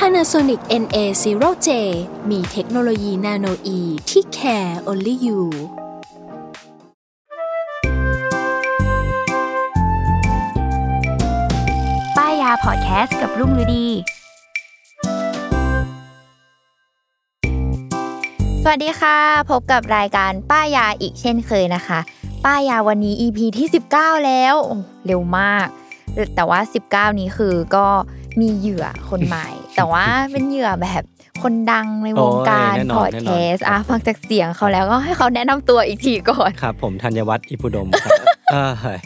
Panasonic NA0J มีเทคโนโลยีนาโนอีที่ care only you ป้ายยาพอดแคสต์กับรุ่งฤดี สวัสดีค่ะ พบกับรายการป้ายยาอีกเช่นเคยนะคะ ป้ายยาวันนี้ EP ที่ 19 แล้วโอ้เร็วมาก แต่ว่า 19 นี้คือก็ มีเหยื่อคนใหม่ แต่ว่าเป็นเหยื่อแบบคนดังในวงการโอ้ยแน่นอนพอดแคสต์อะฟังจากเสียงเขาแล้วก็ให้เขาแนะนำตัวอีกทีก่อนครับ ผมธัญวัฒน์อิพุดมครับเออเฮ้ย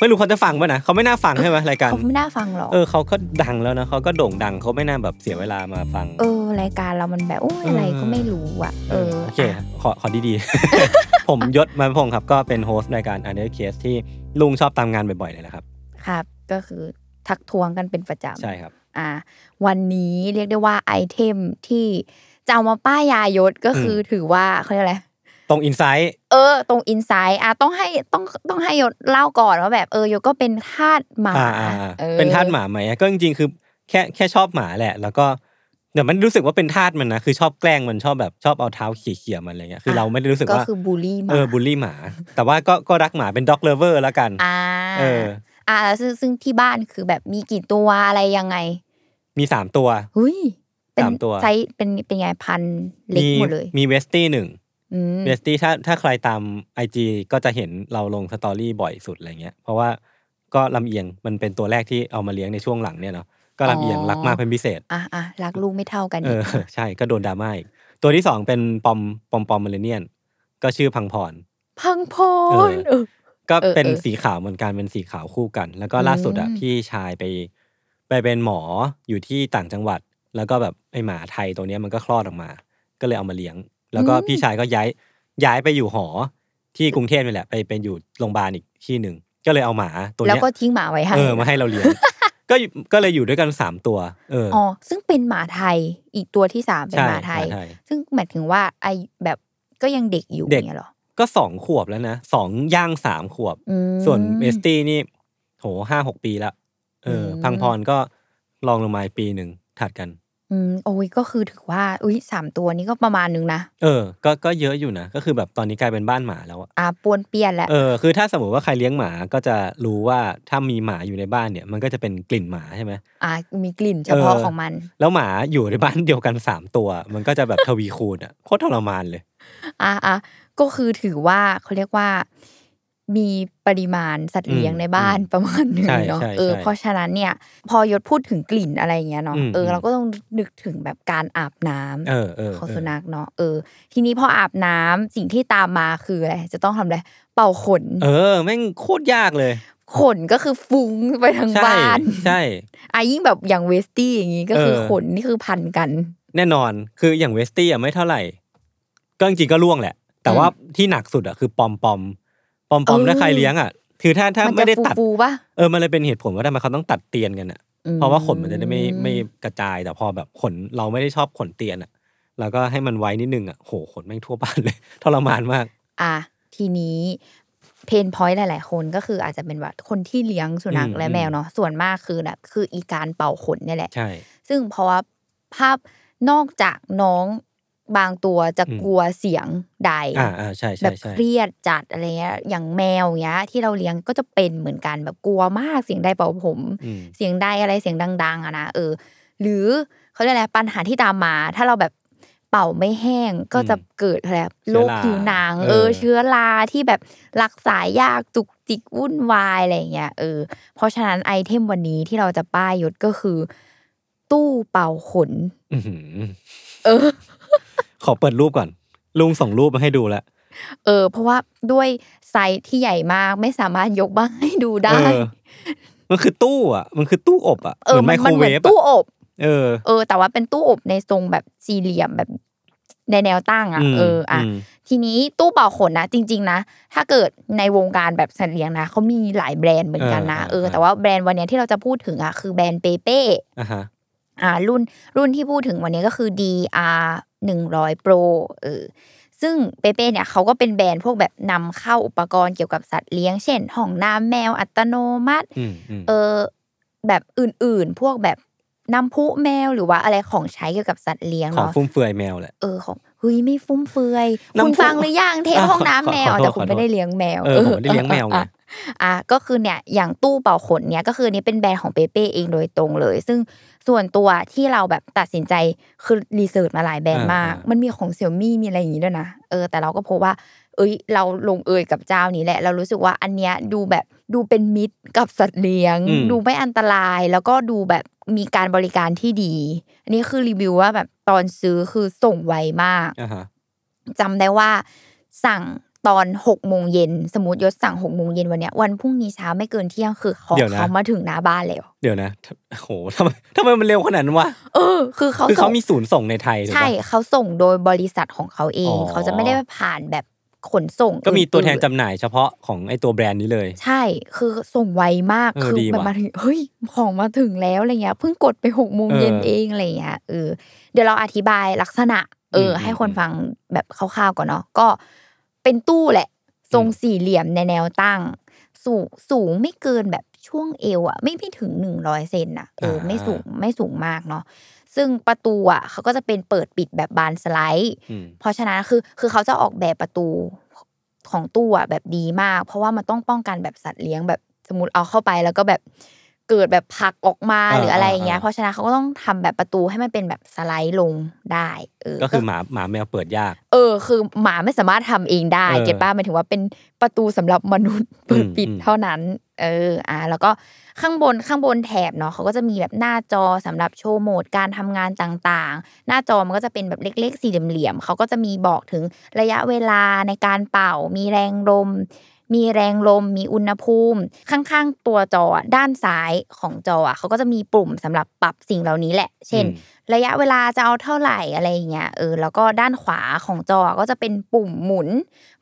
ไม่รู้เขาจะฟังป่ะนะเขาไม่น่าฟังใช่ไหมรายการเขาไม่น่าฟังหรอกเออเขาก็ดังแล้วนะเขาก็โด่งดังเขาไม่น่าแบบเสียเวลามาฟัง เออ รายการเรามันแบบโอ้ยอะไรก็ไม่รู้อะเออโอเคอะขอขอดีๆ ผมยศมาพงศ์ครับ ก็เป็นโฮสต์รายการ u n d e r Case ที่ลุงชอบตามงานบ่อยๆเลยนะครับ ครับ ก็คือทักทวงกันเป็นประจำใช่ครับ อ่าวันนี้เรียกได้ว่าไอเทมที่จะเอามาป้ายยายศก็คืออถือว่าเขาเรียกอะไรตรงอินไซต์เออ ตรงอินไซด์อะต้องให้ต้องต้องให้ยศเล่าก่อนว่าแบบเออยศก็เป็นทาสหมาอ่าอ่าอ่าออเป็นทาสหมาไหมก็จริงๆคือแค่แค่ชอบหมาแหละ แล้วก็เดี๋ยวมันรู้สึกว่าเป็นทาสมันนะคือชอบแกล้งมันชอบแบบชอบเอาเท้าเขี่ยๆมันอะไรเงี้ยคือเราไม่ได้รู้สึกก็ว่าคือบูลลี่หมาเออบูลลี่หมา แต่ว่าก็ก็รักหมาเป็น dog lover แล้วกันอ่าเอออ่าแล้วซึ่งซึ่งที่บ้านคือแบบมีกี่ตัวอะไรยังไง มีสามตัวหูยเป็นสามตัวไซส์เป็นเป็นไงพันธุ์เล็กมีหมดเลย มี Westie หนึ่งอืม Westie ถ้าถ้าใครตาม IG ก็จะเห็นเราลง story บ่อยสุดอะไรเงี้ย เพราะว่าก็ลำเอียงมันเป็นตัวแรกที่เอามาเลี้ยงในช่วงหลังเนี่ยเนาะก็ลำเอียงรักมากเป็นพิเศษ อะอะรักลูกไม่เท่ากันเออีอกใช่ก็โดนดราม่าอีกตัวที่สองเป็นปอมปอมปอมเมอเรเนียน ก็ชื่อพังพร พังพเอรอเออก็เออเป็นเออสีขาวเหมือนกันเป็นสีขาวคู่กัน แล้วก็ล่าสุดอะอืมพี่ชายไป ไปเป็นหมออยู่ที่ต่างจังหวัด แล้วก็แบบไอหมาไทยตัวเนี้ยมันก็คลอดออกมา ก็เลยเอามาเลี้ยง แล้วก็พี่ชายก็ย้ายย้ายไปอยู่หอที่กรุงเทพนี่แหละ ไปเป็นอยู่โรงพยาบาลอีกที่หนึ่งก็เลยเอาหมาตัวแล้วเนี้ยก็ทิ้งหมาไว้ให้เออมาให้เราเลี้ยง ก็อยู่ก็เลยอยู่ด้วยกันสามตัว เออออ๋อซึ่งเป็นหมาไทยอีกตัวที่สามเป็นใช่หมาไทย หมาไทย ซึ่งหมายถึงว่าไอแบบก็ยังเด็กอยู่เด็กเนี่ยเหรอก็สองขวบแล้วนะสองย่างสามขวบ อืมส่วนเอสตี้นี่โหห้าหกปีละ เอออมพังพรก็ลองลงมาอีกปีหนึ่งถัดกัน อืมโอ้ยก็คือถือว่า อุ้ยสามตัวนี้ก็ประมาณนึงนะเออ ก็ก็เยอะอยู่นะก็คือแบบตอนนี้กลายเป็นบ้านหมาแล้วอะอ่าปวนเปี้ยนแล้วเออคือถ้าสมมติว่าใครเลี้ยงหมาก็จะรู้ว่าถ้ามีหมาอยู่ในบ้านเนี่ย มันก็จะเป็นกลิ่นหมาใช่ไหมอ่ามีกลิ่นเฉพาะเออของมัน แล้วหมาอยู่ในบ้านเดียวกันสามตัว มันก็จะแบบทวีคูณอะโคตรทรมานเลย อ่าอะก็คือถือว่าเขาเรียกว่า มีปริมาณสัตว์เลี้ยงอืมในบ้านอืมประมาณหนึ่งใช่เนาะใช่เออใช่เพราะฉะนั้นเนี่ย พอยศพูดถึงกลิ่นอะไรอย่างเงี้ยเนาะอืมเอออมเราก็ต้องนึกถึงแบบการอาบน้ำเออเออของเออสุนัขเนาะเออ ทีนี้พออาบน้ำสิ่งที่ตามมาคืออะไรจะต้องทำอะไรเป่าขน เออแม่งโคตรยากเลย ขนก็คือฟุ้งไปทั้งใช่บ้านใช่อะยิ่งแบบอย่างเวสตี้อย่างงี้ก็คือเออขนนี่คือพันกัน แน่นอนคืออย่างเวสตี้อะไม่เท่าไหร่ก็จริงๆก็ล่วงแหละ แต่ว่าที่หนักสุดอะคือปอมปอมป อมปอมเออถ้าใครเลี้ยงอะคือถ้าถ้ามันไม่จะได้ฟูตัดฟูๆปะเออมันเลยเป็นเหตุผลว่าทำไมเขาต้องตัดเตียนกันอะอืมเพราะว่าขนมันจะได้ไม่ไม่กระจายแต่พอแบบขนเราไม่ได้ชอบขนเตียนอะแล้วก็ให้มันไว้นิดนึงอะโหขนแม่งทั่วบ้านเลยทรมานมาก อะทีนี้เพนพอยต์หลาย ๆ คนก็คืออาจจะเป็นแบบคนที่เลี้ยงสุนัขอืมและแมวเนาะส่วนมากคือแบบคืออีการเป่าขนเนี่ยแหละใช่ซึ่งเพราะว่าภาพนอกจากน้อง บางตัวจะอืมกลัวเสียงใดอ่าอ่าใช่แบใช่บใช่เครียดจัดอะไรเงี้ยอย่างแมวเงี้ย ที่เราเลี้ยงก็จะเป็นเหมือนกันแบบกลัวมากเสียงใดเป่าผมอืมเสียงใดอะไรเสียงดัง ๆอะนะเออ หรือเขาเรียกอะไรปัญหาที่ตามมา ถ้าเราแบบเป่าไม่แห้งก็จะเกิดอะไรแบบโรคผิวหนัง เออ เชื้อราที่แบบรักษายากจุกจิกวุ่นวายอะไรเงี้ยเออเพราะฉะนั้น item วันนี้ที่เราจะป้ายยาก็คือ ตู้เป่าขนอื้อหือเออ ขอเปิดรูปก่อน ลุงส่งรูปมาให้ดูแล้วเออ เพราะว่าด้วยไซส์ที่ใหญ่มากไม่สามารถยกบ้างให้ดูได้เออมันคือตู้อะ มันคือตู้อบอะเออเหมือนไมโครมันเหเวมือนฟตู้อะอบ เออ เออ แต่ว่าเป็นตู้อบในทรงแบบสี่เหลี่ยมแบบในแนวตั้งอะอืมเอออะอืมทีนี้ตู้เป่าขนนะ จริง ๆ นะ ถ้าเกิดในวงการแบบสัตว์เลี้ยงนะเขามีหลายแบรนด์เหมือนกันนะเออเออเออแต่ว่าแบรนด์วันเนี้ยที่เราจะพูดถึงอะคือแบรนด์เปเป้อะฮะอ่ารุ่นรุ่นที่พูดถึงวันนี้ก็คือ DR หนึ่งร้อย Pro เออซึ่งเปเป้เนี่ยเขาก็เป็นแบรนด์พวกแบบนำเข้าอุปกรณ์เกี่ยวกับสัตว์เลี้ยง เช่นห้องน้ำแมวอัตโนมัติอืมอืมเออแบบอื่นๆ พวกแบบน้ำพุแมวหรือว่าอะไรของใช้เกี่ยวกับสัตว์เลี้ยงของเนาะฟุ่มเฟือยแมวแหละเออของเฮ้ยไม่ฟุ่มเฟือยน้ำพุคุณฟังหรือยังเทปอะห้องน้ำแมวขอโทษแต่คุณขอโทษไม่ได้เลี้ยงแมวเออผมไม่ได้เลี้ยงแมวไงอะอะก็คือเนี่ยอย่างตู้เป่าขนเนี่ยก็คืออนนี้เป็นแบรนด์ของเปเป้เองโดยตรงเลย ซึ่ง ส่วนตัวที่เราแบบตัดสินใจคือรีเสิร์ชมาหลายแบรนด์มาก มันมีของเซี่ยมี่มีอะไรอย่างงี้ด้วยนะเออแต่เราก็พบว่า เอ้ย เราลงเอยกับเจ้านี้แหละ เรารู้สึกว่าอันเนี้ยดูแบบดูเป็นมิตรกับสัตว์เลี้ยงอืมดูไม่อันตรายแล้วก็ดูแบบมีการบริการที่ดี อันนี้คือรีวิวว่าแบบตอนซื้อคือส่งไวมากอะฮะจำได้ว่าสั่ง ตอนหกโมงเย็นสมมติยศสั่งหกโมงเย็นวันเนี้ยวันพรุ่งนี้เช้าไม่เกินเที่ยงคือของเดี๋ยวนะเขามาถึงหน้าบ้านแล้ว เดี๋ยวนะโอ้โหทำไมทำไมมันเร็วขนาดนั้นวะเออ คือเขาคือเขาส่งมีศูนย์ส่งในไทยถูกใช่ปะเขาส่งโดยบริษัทของเขาเองอ๋อเขาจะไม่ได้ผ่านแบบขนส่ง ก็มีตัวแทนอื่นๆจำหน่ายเฉพาะของไอตัวแบรนด์นี้เลย ใช่คือส่งไวมากเออคือดีมันว่ะมาถึงเฮ้ยของมาถึงแล้วอะไรเงี้ยเพิ่งกดไปหกโมงเย็นเออเองอะไรเงี้ยเออเดี๋ยวเราอธิบายลักษณะ เอออมให้คนอืมฟังแบบคร่าวๆก่อนเนาะก็ เป็นตู้แหละ ทรงสี่เหลี่ยมในแนวตั้ง สูงสูงไม่เกินแบบช่วงเอวอะไม่ไม่ถึงหนึ่งร้อยเซนอะเออไม่สูงไม่สูงมากเนาะซึ่งประตูอะเขาก็จะเป็นเปิดปิดแบบบานสไลด์อืมเพราะฉะนั้นคือคือเขาจะออกแบบประตูของตู้อะแบบดีมาก เพราะว่ามันต้องป้องกันแบบสัตว์เลี้ยงแบบสมมติเอาเข้าไปแล้วก็แบบ เกิดแบบผลักออกมาอ่าหรืออะไรอย่างเงี้ยอ่าเพราะฉะนั้นเขาก็ต้องทำแบบประตูให้มันเป็นแบบสไลด์ลงได้เออก็คือหมาหมาแมวเปิดยาก เออ คือหมาไม่สามารถทำเองได้เออเก็ตป้าหมายถึงว่าเป็นประตูสำหรับมนุษย์เปิดปิดอืมเท่านั้น เอออ่าแล้วก็ข้างบนข้างบนแถบเนาะเขาก็จะมีแบบหน้าจอสำหรับโชว์โหมดการทำงานต่างๆ หน้าจอมันก็จะเป็นแบบเล็ก ๆ สี่เหลี่ยมๆเขาก็จะมีบอกถึงระยะเวลาในการเป่ามีแรงลม มีแรงลม มีอุณหภูมิ ข้างๆ ตัวจออะด้านซ้ายของจออะเขาก็จะมีปุ่มสำหรับปรับสิ่งเหล่านี้แหละ เช่นอืมระยะเวลาจะเอาเท่าไหร่อะไรอย่างเงี้ยเออแล้วก็ด้านขวาของจอก็จะเป็นปุ่มหมุน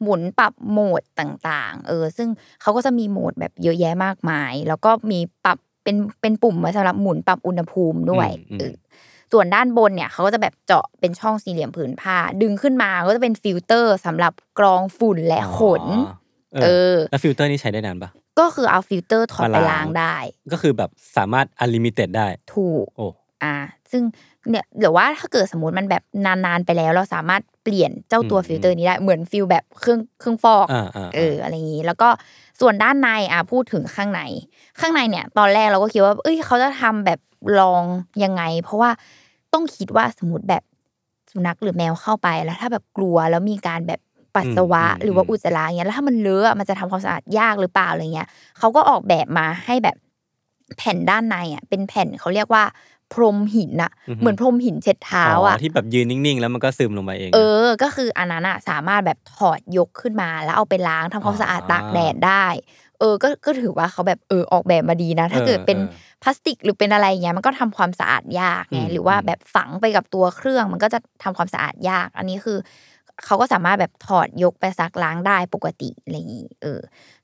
หมุนปรับโหมดต่างๆ เออ ซึ่งเขาก็จะมีโหมดแบบเยอะแยะมากมาย แล้วก็มีปรับเป็นเป็นปุ่มไว้สำหรับหมุนปรับอุณหภูมิด้วยอืมอืมเออส่วนด้านบนเนี่ยเขาก็จะแบบเจาะเป็นช่องสี่เหลี่ยมผืนผ้า ดึงขึ้นมาก็จะเป็นฟิลเตอร์สำหรับกรองฝุ่นและขนอ๋อ เออ แล้วฟิลเตอร์นี่ใช้ได้นานปะก็คือเอาฟิลเตอร์ถอดไปมาล้างล้างได้ ก็คือแบบสามารถ unlimited ได้ ถูกโอ้อ่า ซึ่งเนี่ยหรือว่าถ้าเกิดสมมติมันแบบนานๆไปแล้ว เราสามารถเปลี่ยนเจ้าตัวอืมฟิลเตอร์นี้ได้เหมือน feel แบบเครื่องเครื่องฟอกอ่าอ่าเอออะไรอย่างนี้ แล้วก็ส่วนด้านในอะพูดถึงข้างใน ข้างในเนี่ย ตอนแรกเราก็คิดว่า เอ้ยเขาจะทำแบบลองยังไง เพราะว่าต้องคิดว่าสมมติแบบสุนัขหรือแมวเข้าไปแล้ว ถ้าแบบกลัวแล้วมีการแบบ ปัสสาวะหรือว่าอุจจาระอย่างเงี้ยแล้วถ้ามันเลอะอะมันจะทำความสะอาดยากหรือเปล่าอะไรเงี้ยเขาก็ออกแบบมาให้แบบแผ่นด้านในอะเป็นแผ่นเขาเรียกว่าพรมหินอะเหมือนพรมหินเช็ดเท้าอะที่แบบยืนนิ่งๆ แล้วมันก็ซึมลงไปเอง เออ ก็คืออันนั้นอะสามารถแบบถอดยกขึ้นมา แล้วเอาไปล้างทำความสะอาดอ่าตากแดดได้ เออ ก็ก็ถือว่าเขาแบบเออออกแบบมาดีนะ ถ้าเกิดเป็นเออเออพลาสติกหรือเป็นอะไรเงี้ยมันก็ทำความสะอาดยากไงอืมหรือว่าอืมแบบฝังไปกับตัวเครื่องมันก็จะทำความสะอาดยาก อันนี้คือ เขาก็สามารถแบบถอดยกไปซักล้างได้ปกติอะไรอย่างงี้เออ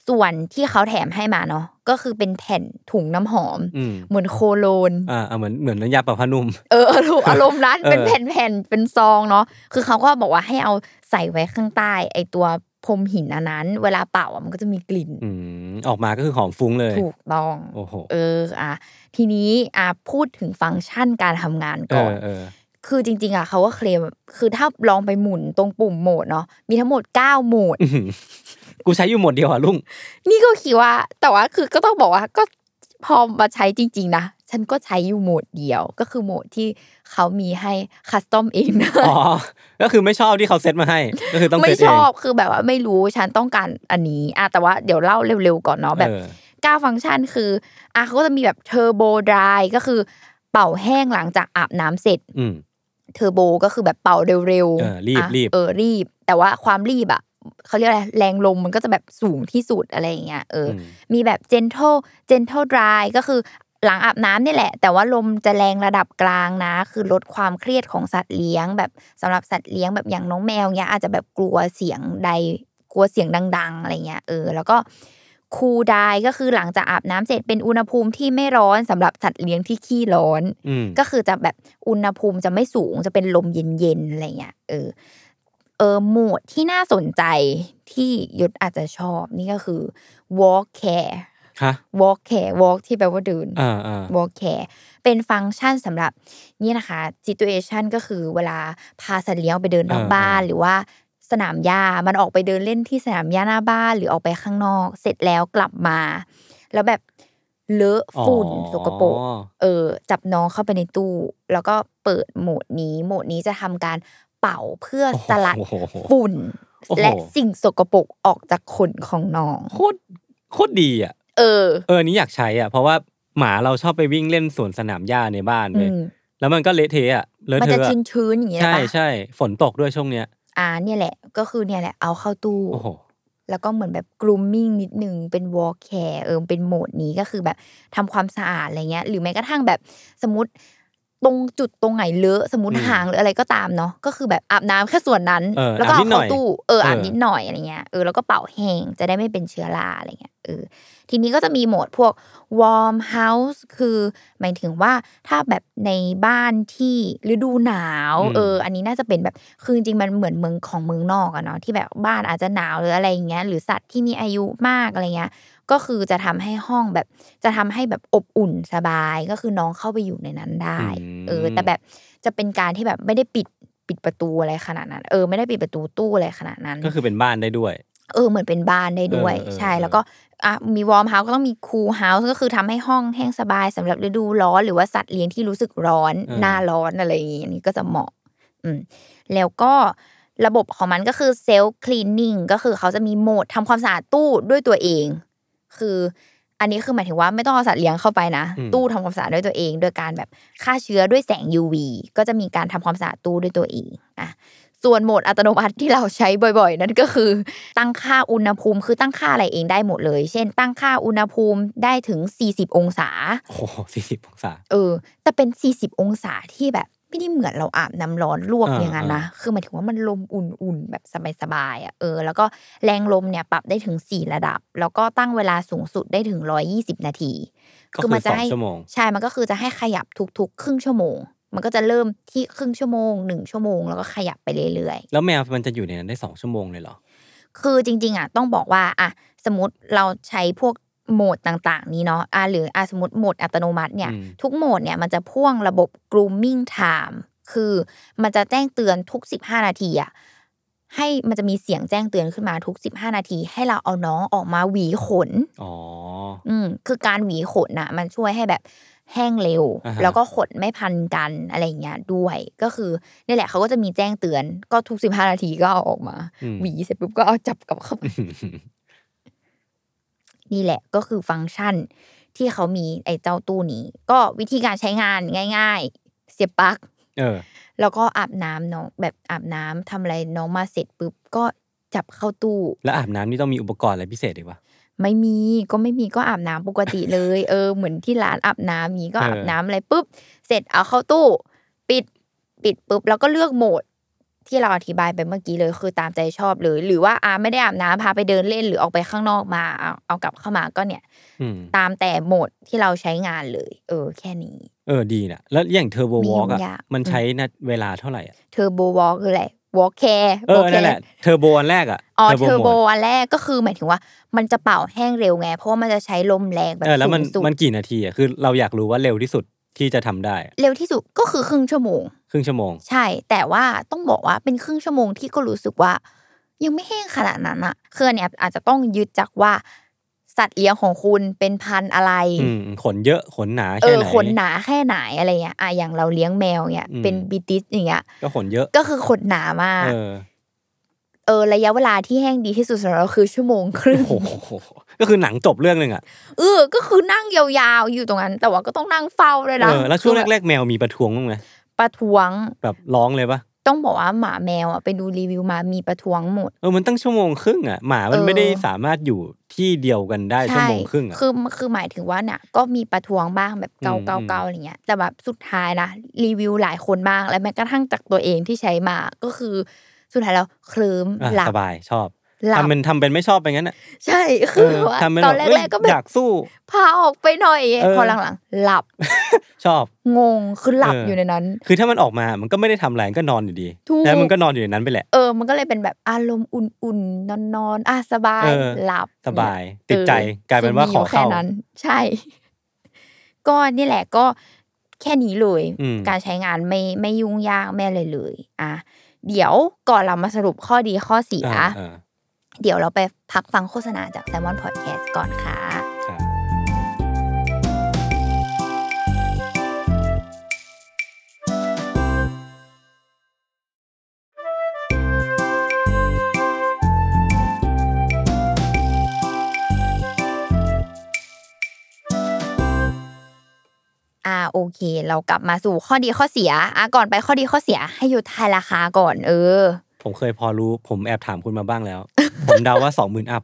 ส่วนที่เขาแถมให้มาเนาะก็คือเป็นแผ่นถุงน้ำหอมอืมเหมือนโคโลนอ่าอ่าเหมือนเหมือนน้ำยาปรับผ้านุ่มเอออารมณ์อารมณ์นั้นเออเป็นแผ่นๆเป็นซองเนาะคือเขาก็บอกว่าให้เอาใส่ไว้ข้างใต้ ไอตัวพรมหินอันนั้น เวลาเป่าอะมันก็จะมีกลิ่นอืมออกมาก็คือหอมฟุ้งเลย ถูกต้องโอ้โหเอออะทีนี้อะพูดถึงฟังก์ชันการทำงานเอก่ออนเออ คือจริง ๆอะเขาก็เคลมคือถ้าลองไปหมุนตรงปุ่มโหมดเนาะมีทั้งหมด9โหมดอื้อหือกูใช้อยู่หมดเดียวอะลุงนี่ก็คิดว่า แต่ว่าคือก็ต้องบอกว่าก็พอมาใช้จริง ๆ นะ ฉันก็ใช้อยู่โหมดเดียว ก็คือโหมดที่เขามีให้ custom เองนะอ๋อก็คือไม่ชอบที่เขาเซตมาให้ ก็คือต้องมาเซตเอชอบคือแบบว่าไม่รู้ฉันต้องการอันนี้อะแต่ว่าเดี๋ยวเล่าเร็วๆก่อนเนาะแบบเออห้าฟังก์ชันคืออะเขาก็จะมีแบบ turbo dry ก็คือเป่าแห้งหลังจากอาบน้ำเสร็จอืม เทอร์โบก็คือแบบเป่าเร็วเออรีบอะรีบ เออรีบ แต่ว่าความรีบอะเขาเรียกอะไรแรงลมมันก็จะแบบสูงที่สุดอะไรอย่างเงี้ยเอออมมีแบบ gentle gentle dry ก็คือหลังอาบน้ำนี่แหละ แต่ว่าลมจะแรงระดับกลางนะ คือลดความเครียดของสัตว์เลี้ยง แบบสำหรับสัตว์เลี้ยงแบบอย่างน้องแมวเนี้ยอาจจะแบบกลัวเสียงใดกลัวเสียงดัง ๆอะไรเงี้ยเออ แล้วก็ คูลไดก็คือหลังจากอาบน้ำเสร็จเป็นอุณหภูมิที่ไม่ร้อนสำหรับสัตว์เลี้ยงที่ขี้ร้อนอืมก็คือจะแบบอุณหภูมิจะไม่สูงจะเป็นลมเย็นๆอะไรเงี้ยเออเออโหมดที่น่าสนใจที่ยศอาจจะชอบนี่ก็คือ walk care ฮะ walk care walk ที่แปลว่าเดินอ่าอ่า walk care เป็นฟังก์ชันสำหรับนี่นะคะ situation ก็คือเวลาพาสัตว์เลี้ยงออกไปเดินนอกอ่าบ้านอ่าหรือว่า สนามหญ้ามันออกไปเดินเล่นที่สนามหญ้าหน้าบ้านหรือออกไปข้างนอก เสร็จแล้วกลับมา แล้วแบบเลอะฝุ่นสกปรกอ๋อเออ จับน้องเข้าไปในตู้ แล้วก็เปิดโหมดนี้ โหมดนี้จะทำการเป่าเพื่อสลัดโอ้โหฝุ่นโอ้โหและสิ่งสกปรกออกจากขนของน้องโคตรโคตรดีอะ เออ เอออนนี้อยากใช้อะ เพราะว่าหมาเราชอบไปวิ่งเล่นสวนสนามหญ้าในบ้านอืเลยมแล้วมันก็เละเทะอะเลอะมันเทจะอะชื้นชื้นๆอย่างเงี้ยใช่ปะใช่ฝนตกด้วยช่วงเนี้ย อ่าเนี่ยแหละ ก็คือเนี่ยแหละเอาเข้าตู้ โอ้โห แล้วก็เหมือนแบบ grooming นิดนึงเป็น walk care เออเป็นโหมดนี้ก็คือแบบทำความสะอาดอะไรเงี้ย หรือแม้กระทั่งแบบสมมติ ตรงจุดตรงไหนเลอะสมมติอืมหางหรืออะไรก็ตามเนาะก็คือแบบอาบน้ำแค่ส่วนนั้นเออแล้วก็อาบนิเอาดหน่เข้าอยตู้เอออาบเออนิดหน่อยอะไรเงี้ยเออแล้วก็เป่าแห้งจะได้ไม่เป็นเชื้อราอะไรเงี้ยเออทีนี้ก็จะมีโหมดพวก warm house คือ หมายถึงว่าถ้าแบบในบ้านที่ฤดูหนาวอืมเออ อันนี้น่าจะเป็นแบบคือจริงๆมันเหมือนเมืองของเมืองนอกอะเนาะที่แบบบ้านอาจจะหนาวหรืออะไรอย่างเงี้ยหรือสัตว์ที่มีอายุมากอะไรเงี้ย ก็คือจะทำให้ห้องแบบจะทำให้แบบอบอุ่นสบายก็คือน้องเข้าไปอยู่ในนั้นได้อืมเออ แต่แบบจะเป็นการที่แบบไม่ได้ปิดปิดประตูอะไรขนาดนั้น เออไม่ได้ปิดประตูตู้อะไรขนาดนั้น ก็คือเป็นบ้านได้ด้วย เออเหมือนเป็นบ้านได้ด้วยเออเออใช่เออแล้วก็อะมี warm house ก็ต้องมี cool house ก็คือทำให้ห้องแห้งสบายสำหรับฤดูร้อนหรือว่าสัตว์เลี้ยงที่รู้สึกร้อนหน้าร้อนอะไรอย่างงี้อันนี้ก็จะเหมาะ อืมแล้วก็ระบบของมันก็คือ self cleaning ก็คือเขาจะมีโหมดทำความสะอาดตู้ด้วยตัวเอง คือ อันนี้คือหมายถึงว่าไม่ต้องเอาสัตว์เลี้ยงเข้าไปนะอืมตู้ทำความสะอาดด้วยตัวเอง โดยการแบบฆ่าเชื้อด้วยแสง UV ก็จะมีการทำความสะอาดตู้ด้วยตัวเองอะส่วนโหมดอัตโนมัติที่เราใช้บ่อย ๆ นั่นก็คือ ตั้งค่าอุณหภูมิคือตั้งค่าอะไรเองได้หมดเลย เช่น ตั้งค่าอุณหภูมิได้ถึง 40 องศาโอ้โหสี่สิบองศา เออแต่เป็น 40 องศาที่แบบ ไม่ได้เหมือนเราอาบน้ำร้อนลวกอ่าอย่างนั้นนะคือหมายถึงว่ามันลมอุ่นๆแบบสบายๆอะเออ แล้วก็แรงลมเนี่ยปรับได้ถึง4ระดับ แล้วก็ตั้งเวลาสูงสุดได้ถึง120นาทีก็คือสองชั่วโมงใช่มันก็คือจะให้ขยับทุกๆ ครึ่งชั่วโมง มันก็จะเริ่มที่ครึ่งชั่วโมงหนึ่งชั่วโมงแล้วก็ขยับไปเรื่อยๆแล้วแมวมันจะอยู่ในนั้นได้สองชั่วโมงเลยเหรอคือจริงๆอะต้องบอกว่าอะสมมติเราใช้พวก โหมดต่างๆ นี้เนาะอะหรืออะสมมติโหมดอัตโนมัติเนี่ยอืมทุกโหมดเนี่ยมันจะพ่วงระบบ grooming time คือมันจะแจ้งเตือนทุก 15 นาทีอะให้มันจะมีเสียงแจ้งเตือนขึ้นมาทุก 15 นาที ให้เราเอาน้องออกมาหวีขน อ๋อ อืมคือการหวีขนน่ะมันช่วยให้แบบแห้งเร็วอ่าฮะแล้วก็ขนไม่พันกันอะไรอย่างเงี้ยด้วย ก็คือนี่แหละเขาก็จะมีแจ้งเตือน ก็ทุก 15 นาทีก็เอาออกมาอืมหวีเสร็จปุ๊บก็เอาจับกลับเข้าไป นี่แหละก็คือฟังก์ชันที่เขามีไอ้เจ้าตู้นี้ ก็วิธีการใช้งานง่าย ๆ เสียบปลั๊กเออแล้วก็อาบน้ำน้องแบบอาบน้ำทำอะไรน้องมาเสร็จปุ๊บก็จับเข้าตู้ แล้วอาบน้ำนี่ต้องมีอุปกรณ์อะไรพิเศษอีกวะไม่มีก็ไม่มีก็อาบน้ำปกติเลย เออเหมือนที่ร้านอาบน้ำนี้ก็เอออาบน้ำอะไรปุ๊บ เสร็จเอาเข้าตู้ ปิดปิดปุ๊บแล้วก็เลือกโหมด ที่เราอธิบายไปเมื่อกี้เลยคือตามใจชอบเลย หรือว่าอาไม่ได้อาบน้ำพาไปเดินเล่นหรือออกไปข้างนอกมาเอาเอากลับเข้ามาก็เนี่ยอืมตามแต่โหมดที่เราใช้งานเลย เออ แค่นี้ เออดีนะแล้วอย่างเทอร์โบไม่วอล์กยุ่งอะยากมันใช้นะเวลาเท่าไหร่อะเทอร์โบวอลคืออะไรวอลแคร์เออนั่นแหละเทอร์โบอันแรกอะอ๋อเทอร์โบโหมดอันแรกก็คือหมายถึงว่า มันจะเป่าแห้งเร็วไง เพราะว่ามันจะใช้ลมแรงแบบเออแล้วมันสูงสุดมันกี่นาทีอะคือเราอยากรู้ว่าเร็วที่สุด ที่จะทำได้อะเร็วที่สุดก็คือครึ่งชั่วโมง ครึ่งชั่วโมง ใช่ แต่ว่าต้องบอกว่าเป็นครึ่งชั่วโมงที่ก็รู้สึกว่า ยังไม่แห้งขนาดนั้นอะคืออันเนี้ยอาจจะต้องยึดจากว่าสัตว์เลี้ยงของคุณเป็นพันธุ์อะไรอืมขนเยอะขนหนาเอแค่อไหนขนหนาแค่ไหนอะไรเงี้ยอะอย่างเราเลี้ยงแมวเนี่ยอืมเป็นบิติสอย่างเงี้ยก็ขนเยอะก็คือขนหนามากเออเออระยะเวลาที่แห้งดีที่สุดสำหรับเราคือชั่วโมงครึ่งโอ้โห ก็คือหนังจบเรื่องหนึ่งอะเออก็คือนั่งยาวๆอยู่ตรงนั้น แต่ว่าก็ต้องนั่งเฝ้าด้วยเอนะอแล้วช่วงแรกๆแมวมีประท้วงบ้างไหมๆประท้วงแบบร้องเลยปะต้องบอกว่าหมาแมวอะไปดูรีวิวมามีประท้วงหมดเออมันตั้งชั่วโมงครึ่งอะหมามันเออไม่ได้สามารถอยู่ที่เดียวกันได้ชั่วโมงครึ่งอะคือคือหมายถึงว่าเนี่ยก็มีประท้วงบ้างแบบเกาอืมเกาอืมเกาอะไรเงี้ยแต่แบบสุดท้ายนะรีวิวหลายคนมากและแม้กระทั่งจากตัวเองที่ใช้มาก็คือสุดท้ายแล้วเคลิ้มอะหลับสบายชอบ หลับทำเป็นทำเป็นไม่ชอบไปงั้นอะใช่เอคืออว่าทำเป็นตอนแบแรบเอ้ยกๆก็แบอบยากสู้พาออกไปหน่อยเออพอหลังๆหลับ ชอบงงคือหลับเออออยู่ในนั้น คือถ้ามันออกมามันก็ไม่ได้ทำอะไรก็นอนอยู่ดีถูกแล้วมันก็นอนอยู่ในนั้นไปแหละเออมันก็เลยเป็นแบบอารมณ์อุ่นๆนอนๆอะสบายเออหลับสบายเนี่ยติดใจออกลายเป็นว่าคืขอมียู่แค่เข้านั้นใช่ ก็นี่แหละก็แค่นี้เลยอืมการใช้งานไม่ไม่ยุ่งยากไม่เลยเลย อะเดี๋ยวก่อนเรามาสรุปข้อดีข้อเสียอ่าอ่า เดี๋ยวเราไปพักฟังโฆษณาจาก s ซ l m o n Podcast ก่อนค่ะครับอ่าโอเค เรากลับมาสู่ข้อดีข้อเสียอะก่อนไปข้อดีข้อเสียให้อยู่ทายราคาก่อนเออ ผมเคยพอรู้ ผมแอบถามคุณมาบ้างแล้ว ผมเดาว่าสองหมื่น up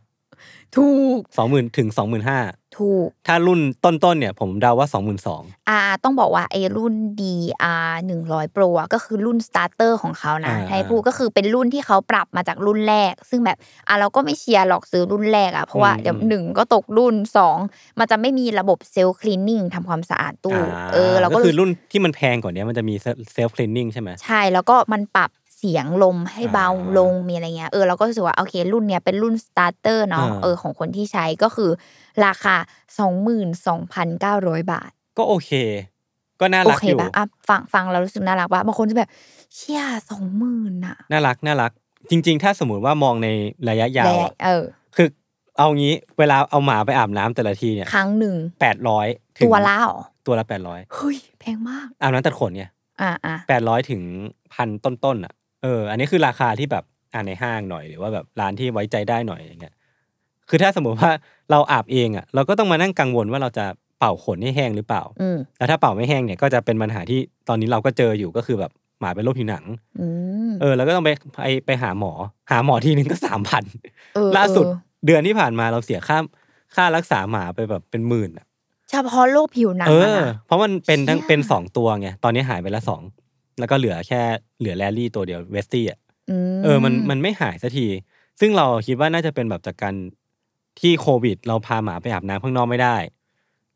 ถูกสองหมื่นถึงสองหมื่นห้าถูก ถ้ารุ่นต้นๆเนี่ย ผมเดาว่าสองหมื่นสองอ่า ต้องบอกว่าไอ้รุ่น DR 100 Pro อะก็คือรุ่น starter ของเขานะอ่าให้พูดก็คือเป็นรุ่นที่เขาปรับมาจากรุ่นแรก ซึ่งแบบอะเราก็ไม่เชียร์หรอกซื้อรุ่นแรกอะเพราะว่าอืมเดี๋ยวหนึ่งก็ตกรุ่นสองมันจะไม่มีระบบ self cleaning ทำความสะอาดตู้าเออเราก็คือรู้รุ่นที่มันแพงกว่านี้มันจะมี self cleaning ใช่ไหมใช่แล้วก็มันปรับเสียงลมให้เบาอ่าลงมีอะไรเงี้ยเออเราก็รู้สึกว่าโอเค รุ่นเนี้ยเป็นรุ่นสตาร์เตอร์เนาะอ่าเออของคนที่ใช้ก็คือ ราคา 22,900 บาท ก็โอเค ก็น่าโอรักเคอยู่ปะอะฟังฟังเรารู้สึกน่ารักปะบางคนจะแบบเชี่ยสองหมื่นอะน่ารักน่ารัก จริง ๆ ถ้าสมมติว่ามองในระยะยาวและอะเออ คือเอางี้เวลาเอาหมาไปอาบน้ำแต่ละทีเนี่ยครั้งหนึ่งแปดร้อยตัวละเหรอตัวละแปดร้อยเฮ้ยแพงมากอาบน้ำตัดขนเนี่ยอะอะแปดร้อยถึงพันต้นๆอะ เออ อันนี้คือราคาที่แบบอ่าในห้างหน่อยหรือว่าแบบร้านที่ไว้ใจได้หน่อยอย่างเงี้ย คือถ้าสมมติว่าเราอาบเองอะ เราก็ต้องมานั่งกังวลว่าเราจะเป่าขนให้แห้งหรือเปล่า อืมแล้วถ้าเป่าไม่แห้งเนี่ยก็จะเป็นปัญหาที่ตอนนี้เราก็เจออยู่ก็คือแบบหมาเป็นโรคผิวหนัง อืมเออ แล้วก็ต้องไปไปไปหาหมอ หาหมอทีนึงก็สามพัน เออล่าสุดเออเดือนที่ผ่านมาเราเสียค่าค่ารักษาหมาไปแบบเป็นหมื่นอะเฉพาะโรคผิวหนังเออะอ นะ เพราะมันเป็นทั้งเชี่ย เป็นสองตัวไงตอนนี้หายไปละสอง แล้วก็เหลือแค่เหลือแรลลี่ตัวเดียวเวสตี้อะมเออมันมันไม่หายสักที ซึ่งเราคิดว่าน่าจะเป็นแบบจากการที่โควิด เราพาหมาไปอาบน้ำข้างนอกไม่ได้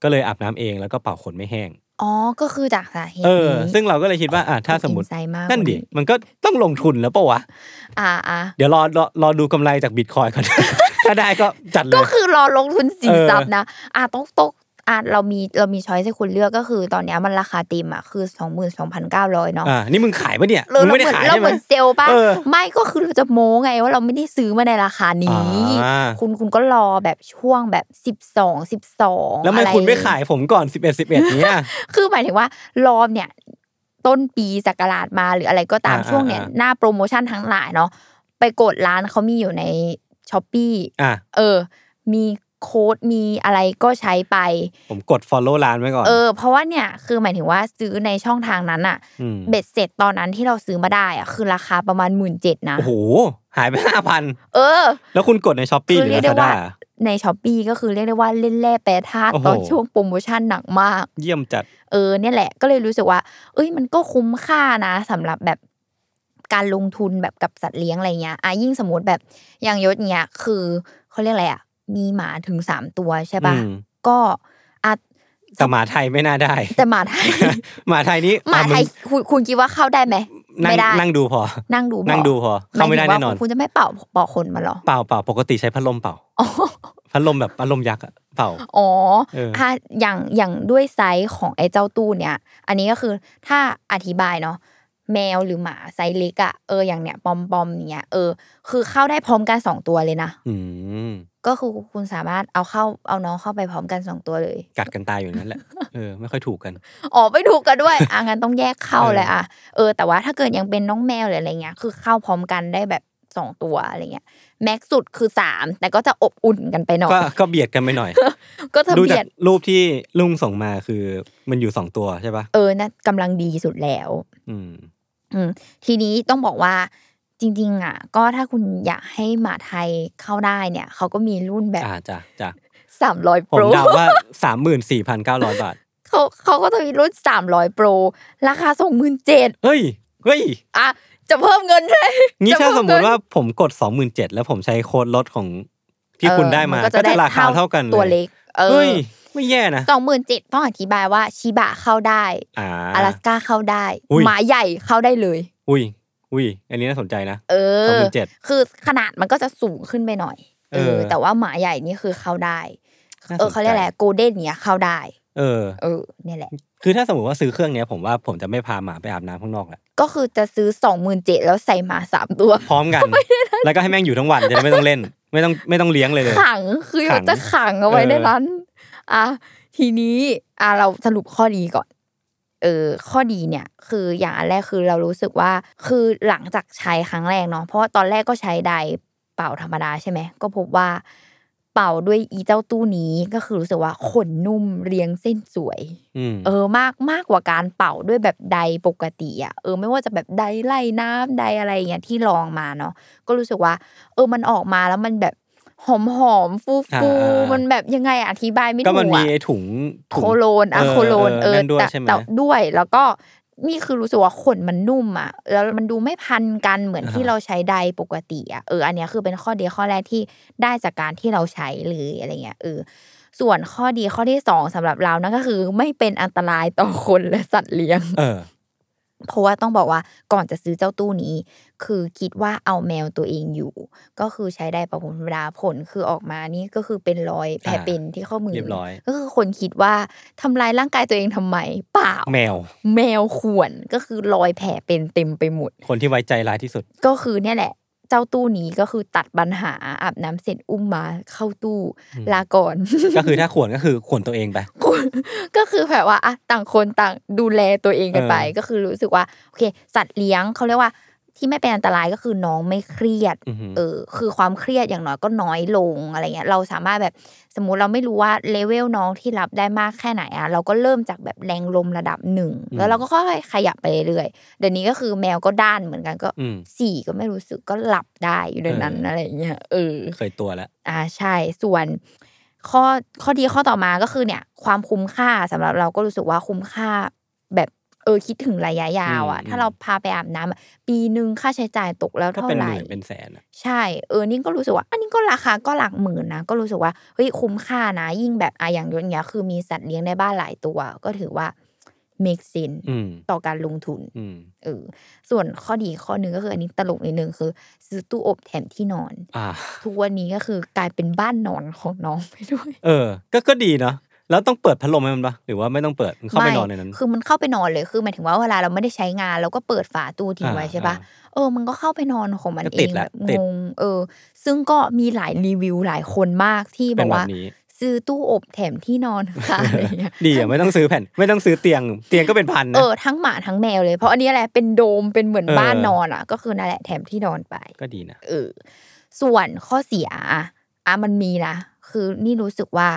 ก็เลยอาบน้ำเองแล้วก็เป่าขนไม่แห้งอ๋อ ก็คือจากสาเหตุเออนี้ซึ่งเราก็เลยคิดว่าอะถ้าสมมติอินไซต์มากนั่นดิกว่านี้มันก็ต้องลงทุนแล้วปะวะ อ่าอ่าเดี๋ยวรอรอรอดูกำไรจากบิตคอยก่อน ถ้าได้ก็จัดเลก็ยคือรอลงทุนสินเออทรัพย์นะ อะต้องตก อะเรามีเรามีช้อยให้คุณเลือกก็คือตอนเนี้ยมันราคาเต็มอะคือสองหมื่นสองพันเก้าร้อยเนาะอ่านี่มึงขายปะเนี่ยเรามึงเราไม่ได้เหมือนขายเราใช่เหไหมมือนเซลล์ป่ะเออไม่ก็คือเราจะโม้ไงว่าเราไม่ได้ซื้อมาในราคานี้อ่าคุณคุณก็รอแบบช่วงแบบสิบสองสิบสองแล้วทำไมคุณไม่ขายผมก่อนสิบเอ็ดสิบเอ็ดเนี้ยคือหมายถึงว่ารอเนี่ย ต้นปีศักราชมาหรืออะไรก็ตามอ่าช่วงเนี้ยอ่าหน้าโปรโมชั่นทั้งหลายเนาะไปกดร้านเขามีอยู่ใน Shopee อะเออ มี โค้ดมีอะไรก็ใช้ไป ผมกด follow ร้านไว้ก่อน เออ เพราะว่าเนี่ยคือหมายถึงว่าซื้อในช่องทางนั้นอะเบ็ดเสร็จตอนนั้นที่เราซื้อมาได้อะคือราคาประมาณหมื่นเจ็ดนะ โอ้โห หายไปห้าพันเออ แล้วคุณกดใน Shopee หรือเรียกได้ลาซาว่าด้าในช้อปปีก็คือเรียกได้ว่าเล่นแร่แปรธาตุโอ้โหตอนช่วงโปรโมชั่นหนักมาก เยี่ยมจัด เออเนี่ยแหละก็เลยรู้สึกว่า เอ้ยมันก็คุ้มค่านะสำหรับแบบการลงทุนแบบกับสัตว์เลี้ยงอะไรเงี้ยอะยิ่งสมมติแบบอย่างยศเนี้ยคือเขาเรียกอะไรอะ มีหมาถึงสามตัวใช่ปะอืมก็อะแต่หมาไทยไม่น่าได้ แต่หมาไทยหมาไทยนี้หมาอะไทยงคุณคุณคิดว่าเข้าได้ไหมนั่งไม่ได้นั่งดูพอ นั่งดูนั่งดูพอเข้าไม่ได้หยถึงว่แน่นอนคุณจะไม่เป่าเป่าขนหมาหรอเปล่าเปล่าปกติใช้พัดลมเป่าอ๋อพัดลมแบบพัดลมยักษ์อะเป่าอ๋อเออถ้าอย่างอย่างด้วยไซส์ของไอ้เจ้าตู้เนี่ย อันนี้ก็คือถ้าอธิบายเนาะแมวหรือหมาไซส์เล็กอะเอออย่างเนี้ยปอมปอมๆเนี้ยเออคือเข้าได้พร้อมกันสองตัวเลยนะอืม ก็คือคุณสามารถเอาเข้าเอาน้องเข้าไปพร้อมกันสองตัวเลย กัดกันตายอยู่นั่นแหละเออไม่ค่อยถูกกันอ๋อไม่ถูกกันด้วยอะงั้นต้องแยกเข้าเออเลยอะเออแต่ว่าถ้าเกิดยังเป็นน้องแมวหรืออะไรเงี้ยคือเข้าพร้อมกันได้แบบสองตัวอะไรเงี้ยแม็กสุดคือสามแต่ก็จะอบอุ่นกันไปหน่อยก็ก็เบียดกันไปหน่อย ก็จะดูเบีจายกดรูปที่ลุงส่งมาคือมันอยู่สองตัวใช่ปะเออนะกำลังดีสุดแล้ว อืมอืมทีนี้ต้องบอกว่า จริง ๆ อะ ก็ถ้าคุณอยากให้หมาไทยเข้าได้เนี่ย เขาก็มีรุ่นแบบอ่าจ้ะจ้ะสามร้อยผมโปรเดาว่าสามหมื่นสี่พันเก้าร้อยบาทเขาเขาก็จะมีรุ่นสามร้อยโปรราคาสองหมื่นเจ็ดเฮ้ยเฮ้ยอะจะเพิ่มเงินใช่งี้จะถ้าเพิ่สมมเงิตินว่าผมกดสองหมื่นเจ็ดแล้วผมใช้โค้ดลดของที่คุณได้มาเออก็จะราคาเท่ากันตัวเล็กเอเฮ้อยไม่แย่นะสองหมื่นเจ็ดต้องอธิบายว่าชิบะเข้าได้อ่าอลาสก้าเข้าได้อุ้ยหมาใหญ่เข้าได้เลย อุ้ย อุ้ย อันนี้น่าสนใจนะเอสองอหมื่นเจ็ดคือขนาดมันก็จะสูงขึ้นไปหน่อย เอเอออแต่ว่าหมาใหญ่นี่คือเข้าได้น่าสนใจเออเขาเรียกอะไรโกลเด้นเนี่ยเข้าได้ เออ เออเนี่ยแหละ คือถ้าสมมติว่าซื้อเครื่องเนี้ยผมว่าผมจะไม่พาหมาไปอาบน้ำข้างนอกแหละก็คือจะซื้อสองหมื่นเจ็ดแล้วใส่หมาสามตัว พร้อมกัน แล้วก็ให้แม่งอยู่ทั้งวันจะได้ไม่ต้องเล่น ไม่ต้องไม่ต้องเลี้ยงเลยเลยขังคือขัมันงจะขังเอาไว้เออในนั้น อะทีนี้อะเราสรุปข้อดีก่อน เออข้อดีเนี่ยคืออย่างอันแรกคือเรารู้สึกว่าคือหลังจากใช้ครั้งแรกเนาะเพราะว่าตอนแรกก็ใช้ไดร์เป่าธรรมดาใช่ไหมก็พบว่าเป่าด้วยอีเจ้าตู้นี้ก็คือรู้สึกว่าขนนุ่มเรียงเส้นสวยอืมเออมากมากกว่าการเป่าด้วยแบบใดปกติอะเออไม่ว่าจะแบบใดไล่น้ำใดอะไรอย่างเงี้ยที่ลองมาเนาะก็รู้สึกว่า เออมันออกมาแล้วมันแบบ หอมหอมฟูฟูมันแบบยังไงอะอธิบายไม่ก็ถูมันกมีอะไอ้ถุงถุโคงโลนอะเออโคโลนเอเอออนั่นด้วยแต่ใช่ไหมแต่ด้วยแล้วก็นี่คือรู้สึกว่าขนมันนุ่มอะแล้วมันดูไม่พันกันเหมือนที่เราใช้ใดปกติอะเอออันเนี้ยคือเป็นข้อดีข้อแรกที่ได้จากการที่เราใช้เลยอะไรเงี้ยเออส่วนข้อดีข้อที่สองสำหรับเรานั่นก็คือ ไม่เป็นอันตรายต่อคนและสัตว์เลี้ยง เออเพราะว่าต้องบอกว่าก่อนจะซื้อเจ้าตู้นี้ คือคิดว่าเอาแมวตัวเองอยู่ ก็คือใช้ได้ประผมธรรมดาผลคือออกมานี่ก็คือเป็นรอยแผลอ่าเป็นที่ข้อมือเรียบร้อยก็คือคนคิดว่าทำลายร่างกายตัวเองทำไมเปล่าแมว แมวข่วนก็คือรอยแผลเป็นเต็มไปหมด คนที่ไว้ใจร้ายที่สุด ก็คือเนี่ยแหละ เจ้าตู้นี้ก็คือตัดปัญหาอาบน้ำเสร็จอุ้มมาเข้าตู้อืมลาก่อน ก็คือถ้าขวนก็คือขวนตัวเองไปคนก็คือแบบว่าอะต่างคนต่างดูแลตัวเองกันไปเออก็คือรู้สึกว่าโอเค สัตว์เลี้ยงเขาเรียกว่า ที่ไม่เป็นอันตรายก็คือน้องไม่เครียดอือหือเออ คือความเครียดอย่างน้อยก็น้อยลงอะไรเงี้ย เราสามารถแบบสมมุติเราไม่รู้ว่าเลเวลน้องที่รับได้มากแค่ไหนอะ เราก็เริ่มจากแบบแรงลมระดับหนึ่ง แล้วเราก็ค่อยๆขยับไปเรื่อยๆเดี๋ยวนี้ก็คือแมวก็ด้านเหมือนกันก็อืมสี่ก็ไม่รู้สึกก็หลับได้อยู่ในนั้นเออออะไรเงี้ย เออ เคยตัวแล้ว อ่า ใช่ ส่วนข้อข้อดีข้อต่อมาก็คือเนี่ย ความคุ้มค่าสำหรับเราก็รู้สึกว่าคุ้มค่าแบบเออคิดถึงระยะยาวอะอืมถ้าเราพาไปอาบน้ำอะปีหนึ่งค่าใช้จ่ายตกแล้วก็เท่าเป็นไหหร่มื่นเป็นแสนอะใช่เออนี่ก็รู้สึกว่า อันนี้ก็ราคาก็หลักหมื่นนะก็รู้สึกว่าเฮ้ยคุ้มค่านะ ยิ่งแบบอะอย่างยศเนี้ยคือมีสัตว์เลี้ยงในบ้านหลายตัว ก็ถือว่า make sense อืมต่อการลงทุนอืมเออส่วนข้อดีข้อหนึ่งก็คือ อันนี้ตลกนิดนึงคือ ซื้อตู้อบแถมที่นอนอ่าทุกวันนี้ก็คือกลายเป็นบ้านนอนของน้องไปด้วย เออ ก็ก็ดีเนาะ แล้วต้องเปิดพัดลมให้มันปะหรือว่าไม่ต้องเปิดมันเข้าไปนอนในนั้น คือมันเข้าไปนอนเลยคือหมายถึงว่าเวลาเราไม่ได้ใช้งานเราก็เปิดฝาตู้ทิ้งไว้อ่าใช่ปะอ่าเออ มันก็เข้าไปนอนของมันก็เอติดงละแบบติงดงเออ ซึ่งก็มีหลายรีวิวหลายคนมากที่บเป็อนกแบว่าบนี้ซื้อตู้อบแถมที่นอนค่ะอะไรเงี้ยดีอะไม่ต้องซื้อแผ่น ไม่ต้องซื้อเตียง เตียงก็เป็นพันเอนะอทั้งหมาทั้งแมวเลยเพราะอันนี้แหละเป็นโดมเป็นเหมือนเออบ้านนอนอะ ก็คือนั่นแหละแถมที่นอนไป ก็ดีนะเออส่วนข้อเสียอะอะมันมีนะคือนี่รู้สึกว่า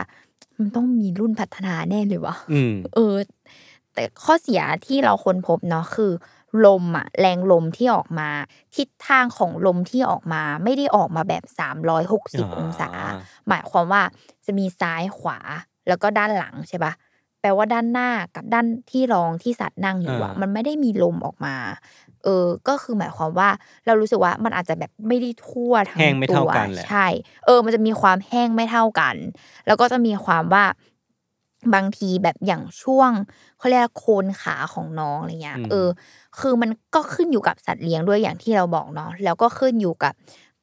มันต้องมีรุ่นพัฒนาแน่เลยวะอืมเออ แต่ข้อเสียที่เราค้นพบเนาะคือ ลมอะแรงลมที่ออกมา ทิศทางของลมที่ออกมา ไม่ได้ออกมาแบบ360องศา หมายความว่าจะมีซ้ายขวาแล้วก็ด้านหลังใช่ปะแปลว่าด้านหน้ากับด้านที่รองที่สัตว์นั่งอยู่อะอ่ามัมันไม่ได้มีลมออกมา เออ ก็คือหมายความว่าเรารู้สึกว่ามันอาจจะแบบไม่ได้ทั่วทั้งแห้งไม่ตัเท่าวกันแหละใช่ เออ มันจะมีความแห้งไม่เท่ากัน แล้วก็จะมีความว่าบางทีแบบอย่างช่วงเขาเรียกว่าโคนขาของน้องอะไรเงี้ยอืมเออ คือมันก็ขึ้นอยู่กับสัตว์เลี้ยงด้วยอย่างที่เราบอกเนาะแล้วก็ขึ้นอยู่กับ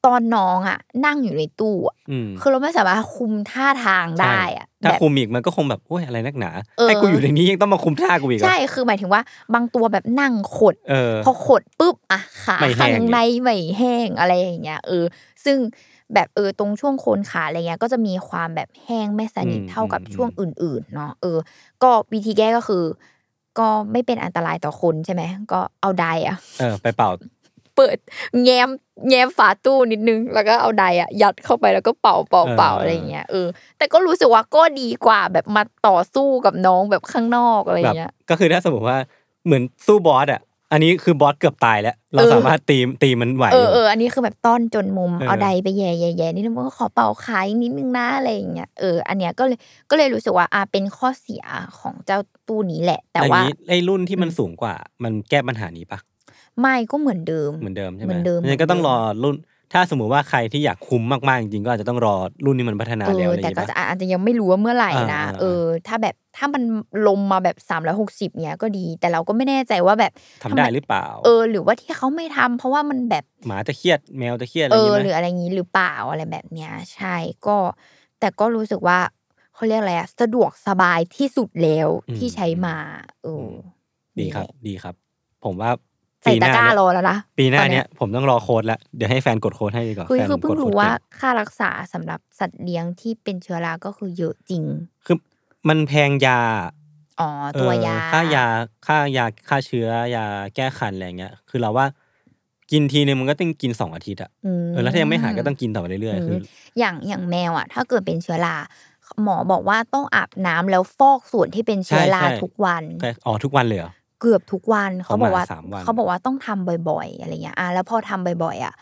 ตอนน้องอะ นั่งอยู่ในตู้อะอืมคือเราไม่สามารถคุมท่าทางได้อะใช่ถ้าแบบคุมอีกมันก็คงแบบโอ้ยอะไรนักหนาเออให้กูอยู่ในนี้ยังต้องมาคุมท่ากูอีกเหรอใช่คือหมายถึงว่า บางตัวแบบนั่งขดเออพอขดปุ๊บอะขาไม่แห้ข้างงในไม่แห้งอะไรอย่างเงี้ยเออ ซึ่งแบบเออตรงช่วงโคนขาอะไรเงี้ยก็จะมีความแบบแห้งไม่สนิทอืมเท่ากับอืมช่วงอื่น ๆ เนาะเออ ก็วิธีแก้ก็คือ ก็ไม่เป็นอันตรายต่อคนใช่ไหมก็เอาไดอะเออไปเป่า เปิดแง้มแง้มฝาตู้นิดนึง แล้วก็เอาไดอะยัดเข้าไปแล้วก็เป่าเป่าเป่าเออออะไรอย่างเงี้ยเออแต่ก็รู้สึกว่าก็ดีกว่าแบบมาต่อสู้กับน้องแบบข้างนอกอะไรอแบบย่างเงี้ยก็คือถ้าสมมติว่าเหมือนสู้บอสอะอันนี้คือบอสเกือบตายแล้ว เราเออสามารถตีตีมันไหวเอออยู่เอออันนี้คือแบบต้อนจนมุมเออเอาใดไปแย่แย่แย่นิดนึงมันก็ขอเป่าขายนิดนึงนะอะไรอย่างเงี้ยเอออันเนี้ยก็เลยก็เลยรู้สึกว่าอะเป็นข้อเสียของเจ้าตู้นี้แหละ แต่อย่างว่านี้ไอ้รุ่นที่มันสูงกว่า มันแก้ปัญหานี้ปะ ไม่ก็เหมือนเดิมเหมือนเดิมใช่ไหมเหมือนเดิมงั้นก็ต้องเหมืรออนเดิมรุ่น ถ้าสมมุติว่าใครที่อยากคุ้มมากๆจริงๆก็อาจจะต้องรอรุ่นนี้มันพัฒนาเอแล้วออะไรอแต่ย่างก็เงี้ยจะอาจจะยังไม่รู้ว่าเมื่อไหร่นะอ่าเออ ถ้าแบบถ้ามันลงมาแบบสามร้อยหกสิบเนี้ยก็ดี แต่เราก็ไม่แน่ใจว่าแบบทำได้มหรือเปล่า เออ หรือว่าที่เขาไม่ทำเพราะว่ามันแบบหมาจะเครียดแมวจะเครียดอะไรเออย่างอเงี้ยหรือไหมอะไรอย่างนี้หรือเปล่าอะไรแบบเนี้ยใช่ก็ แต่ก็รู้สึกว่าเขาเรียกอะไรอะสะดวกสบายที่สุดแล้วที่ใช้มาเอออดีครับ ดีครับ ผมว่า ใส่ปีหตะน้ากร้าเนี่ยรอแล้วนะปีหน้าตอเนี้ยผมต้องรอโค้ดแล้วเดี๋ยวให้แฟนกดโค้ดให้ดีกว่าคือแฟนคือเพิ่งกดโค้รู้ดว่าเก่งค่ารักษาสำหรับสัตว์เลี้ยงที่เป็นเชื้อราก็คือเยอะจริง คือมันแพงยาอ๋อตัวยาเออค่ายาค่ายาฆ่าเชื้อยาแก้คันอะไรเงี้ย คือเราว่ากินทีนึงมันก็ต้องกินสองอาทิตย์อะมเออแล้วถ้ายังไม่หายก็ต้องกินต่อไปเรื่อยๆคืออย่างอย่างแมวอะ ถ้าเกิดเป็นเชื้อราหมอบอกว่าต้องอาบน้ำแล้วฟอกส่วนที่เป็นเชื้อราใช่ใช่ทุกวันแค่อ๋อทุกวันเลยเหรอ เกือบทุกวันเขาบอกว่าประมาณสามวันเขาบอกว่าต้องทำบ่อยๆอะไรเงี้ยอะแล้วพอทำบ่อยๆอะ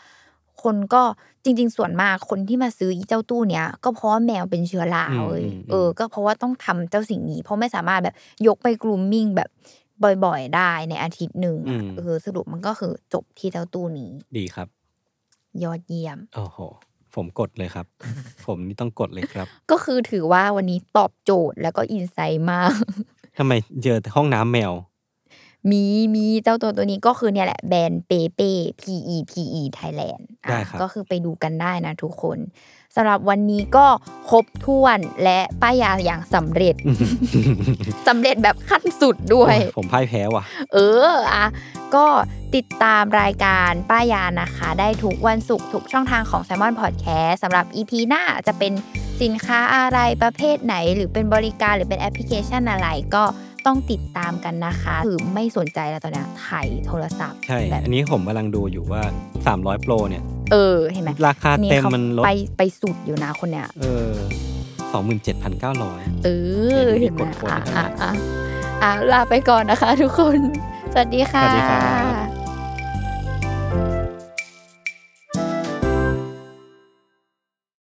คนก็จริง ๆ ส่วนมากคนที่มาซื้ออีเจ้าตู้เนี้ยก็เพราะว่าแมวเป็นเชื้อราเว้ยเออ ก็เพราะว่าต้องทำเจ้าสิ่งนี้ เพราะไม่สามารถแบบยกไปกรูมมิ่งแบบบ่อยๆ ได้ในอาทิตย์หนึ่งอะเออสรุปมันก็คือจบที่เจ้าตู้นี้ ดีครับ ยอดเยี่ยมโอ้โหผมกดเลยครับ ผมนี่ต้องกดเลยครับ ก็คือถือว่าวันนี้ตอบโจทย์แล้วก็อินไซต์มากทำไมเจอแต่ห้องน้ำแมว มีมีเจ้าตัวตัวนี้ก็คือเนี่ยแหละแบรนด์เปเป้ P E P E Thailand อะได้ครับก็คือไปดูกันได้นะทุกคนสำหรับวันนี้ก็ครบถ้วนและป้ายยาอย่างสำเร็จสำเร็จแบบขั้นสุดด้วย ผมพ่ายแพ้ว่ะ เอออะก็ติดตามรายการป้ายานะคะ ได้ทุกวันศุกร์ทุกช่องทางของ s ซ l m o n Podcast สำหรับ EP หน้าจะเป็นสินค้าอะไรประเภทไหน หรือเป็นบริการหรือเป็นแอปพลิเคชันอะไรก็ต้องติดตามกันนะคะ คือไม่สนใจแล้วตอนเนี้ยถ่ายโทรศัพท์ใช่ แบบอันนี้ผมกำลังดูอยู่ว่า 300 Pro เนี่ย เออ เห็นไหมราคาเต็มขามันลด ไปไปสุดอยู่นะคนเนี้ย เออสองหมื่นเจ็ดพันเก้าร้อยเออ เห็เห็นนไหไหมมกดโค้ดอะให้อะอะอะลาไปก่อนนะคะทุกคน สวัสดีสค่ะวัสดีครับ